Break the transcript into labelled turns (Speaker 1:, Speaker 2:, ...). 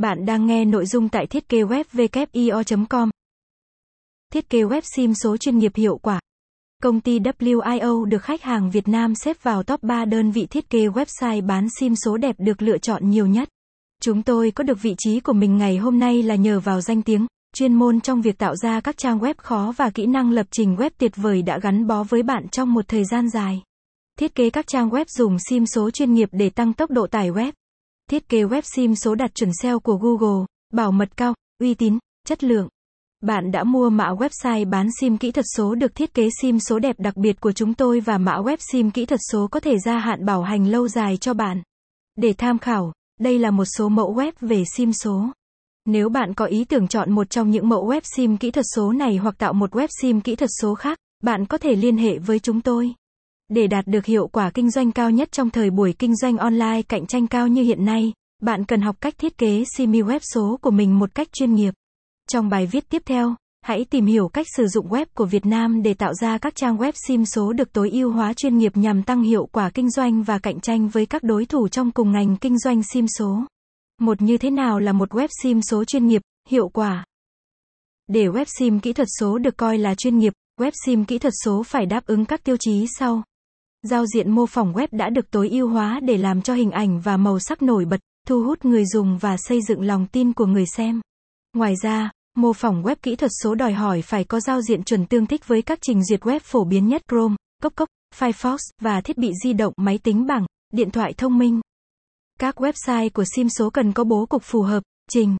Speaker 1: Bạn đang nghe nội dung tại thiết kế web com Thiết kế web SIM số chuyên nghiệp hiệu quả. Công ty WIO được khách hàng Việt Nam xếp vào top 3 đơn vị thiết kế website bán SIM số đẹp được lựa chọn nhiều nhất. Chúng tôi có được vị trí của mình ngày hôm nay là nhờ vào danh tiếng, chuyên môn trong việc tạo ra các trang web khó và kỹ năng lập trình web tuyệt vời đã gắn bó với bạn trong một thời gian dài. Thiết kế các trang web dùng SIM số chuyên nghiệp để tăng tốc độ tải web. Thiết kế web SIM số đạt chuẩn SEO của Google, bảo mật cao, uy tín, chất lượng. Bạn đã mua mã website bán SIM kỹ thuật số được thiết kế SIM số đẹp đặc biệt của chúng tôi và mã web SIM kỹ thuật số có thể gia hạn bảo hành lâu dài cho bạn. Để tham khảo, đây là một số mẫu web về SIM số. Nếu bạn có ý tưởng chọn một trong những mẫu web SIM kỹ thuật số này hoặc tạo một web SIM kỹ thuật số khác, bạn có thể liên hệ với chúng tôi. Để đạt được hiệu quả kinh doanh cao nhất trong thời buổi kinh doanh online cạnh tranh cao như hiện nay, bạn cần học cách thiết kế SIM web số của mình một cách chuyên nghiệp. Trong bài viết tiếp theo, hãy tìm hiểu cách sử dụng web của Việt Nam để tạo ra các trang web SIM số được tối ưu hóa chuyên nghiệp nhằm tăng hiệu quả kinh doanh và cạnh tranh với các đối thủ trong cùng ngành kinh doanh SIM số. Một như thế nào là một web SIM số chuyên nghiệp, hiệu quả? Để web SIM kỹ thuật số được coi là chuyên nghiệp, web SIM kỹ thuật số phải đáp ứng các tiêu chí sau. Giao diện mô phỏng web đã được tối ưu hóa để làm cho hình ảnh và màu sắc nổi bật, thu hút người dùng và xây dựng lòng tin của người xem. Ngoài ra, mô phỏng web kỹ thuật số đòi hỏi phải có giao diện chuẩn tương thích với các trình duyệt web phổ biến nhất Chrome, Cốc Cốc, Firefox và thiết bị di động, máy tính bảng, điện thoại thông minh. Các website của SIM số cần có bố cục phù hợp, trình,